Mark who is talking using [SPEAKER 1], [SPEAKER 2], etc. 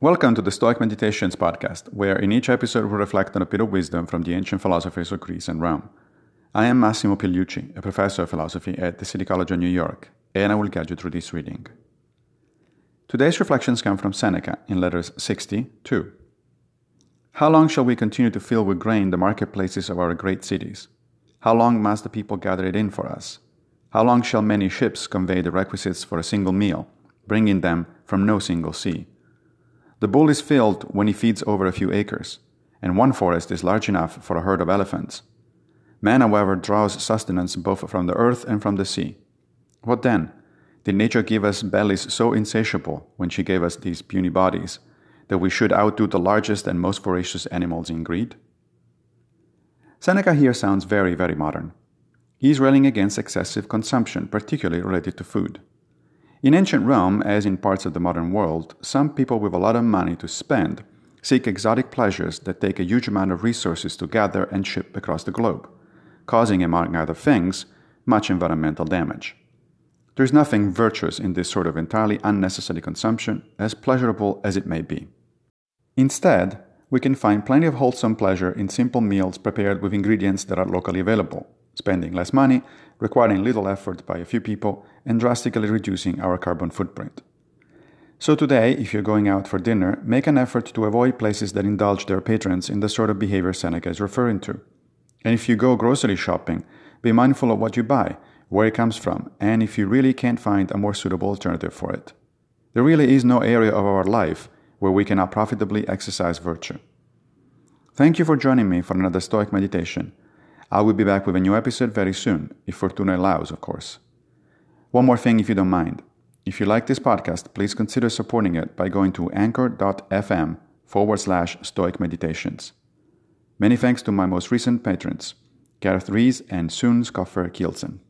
[SPEAKER 1] Welcome to the Stoic Meditations podcast, where in each episode we reflect on a bit of wisdom from the ancient philosophers of Greece and Rome. I am Massimo Pigliucci, a professor of philosophy at the City College of New York, and I will guide you through this reading. Today's reflections come from Seneca in letters 62. How long shall we continue to fill with grain the marketplaces of our great cities? How long must the people gather it in for us? How long shall many ships convey the requisites for a single meal, bringing them from no single sea? The bull is filled when he feeds over a few acres, and one forest is large enough for a herd of elephants. Man, however, draws sustenance both from the earth and from the sea. What then? Did nature give us bellies so insatiable when she gave us these puny bodies that we should outdo the largest and most voracious animals in greed? Seneca here sounds very, very modern. He is railing against excessive consumption, particularly related to food. In ancient Rome, as in parts of the modern world, some people with a lot of money to spend seek exotic pleasures that take a huge amount of resources to gather and ship across the globe, causing, among other things, much environmental damage. There is nothing virtuous in this sort of entirely unnecessary consumption, as pleasurable as it may be. Instead, we can find plenty of wholesome pleasure in simple meals prepared with ingredients that are locally available, spending less money, requiring little effort by a few people, and drastically reducing our carbon footprint. So, today, if you're going out for dinner, make an effort to avoid places that indulge their patrons in the sort of behavior Seneca is referring to. And if you go grocery shopping, be mindful of what you buy, where it comes from, and if you really can't find a more suitable alternative for it. There really is no area of our life where we cannot profitably exercise virtue. Thank you for joining me for another Stoic meditation. I will be back with a new episode very soon, if Fortuna allows, of course. One more thing, if you don't mind. If you like this podcast, please consider supporting it by going to anchor.fm forward slash stoic meditations. Many thanks to my most recent patrons, Gareth Rees and Soon Scoffer Kielsen.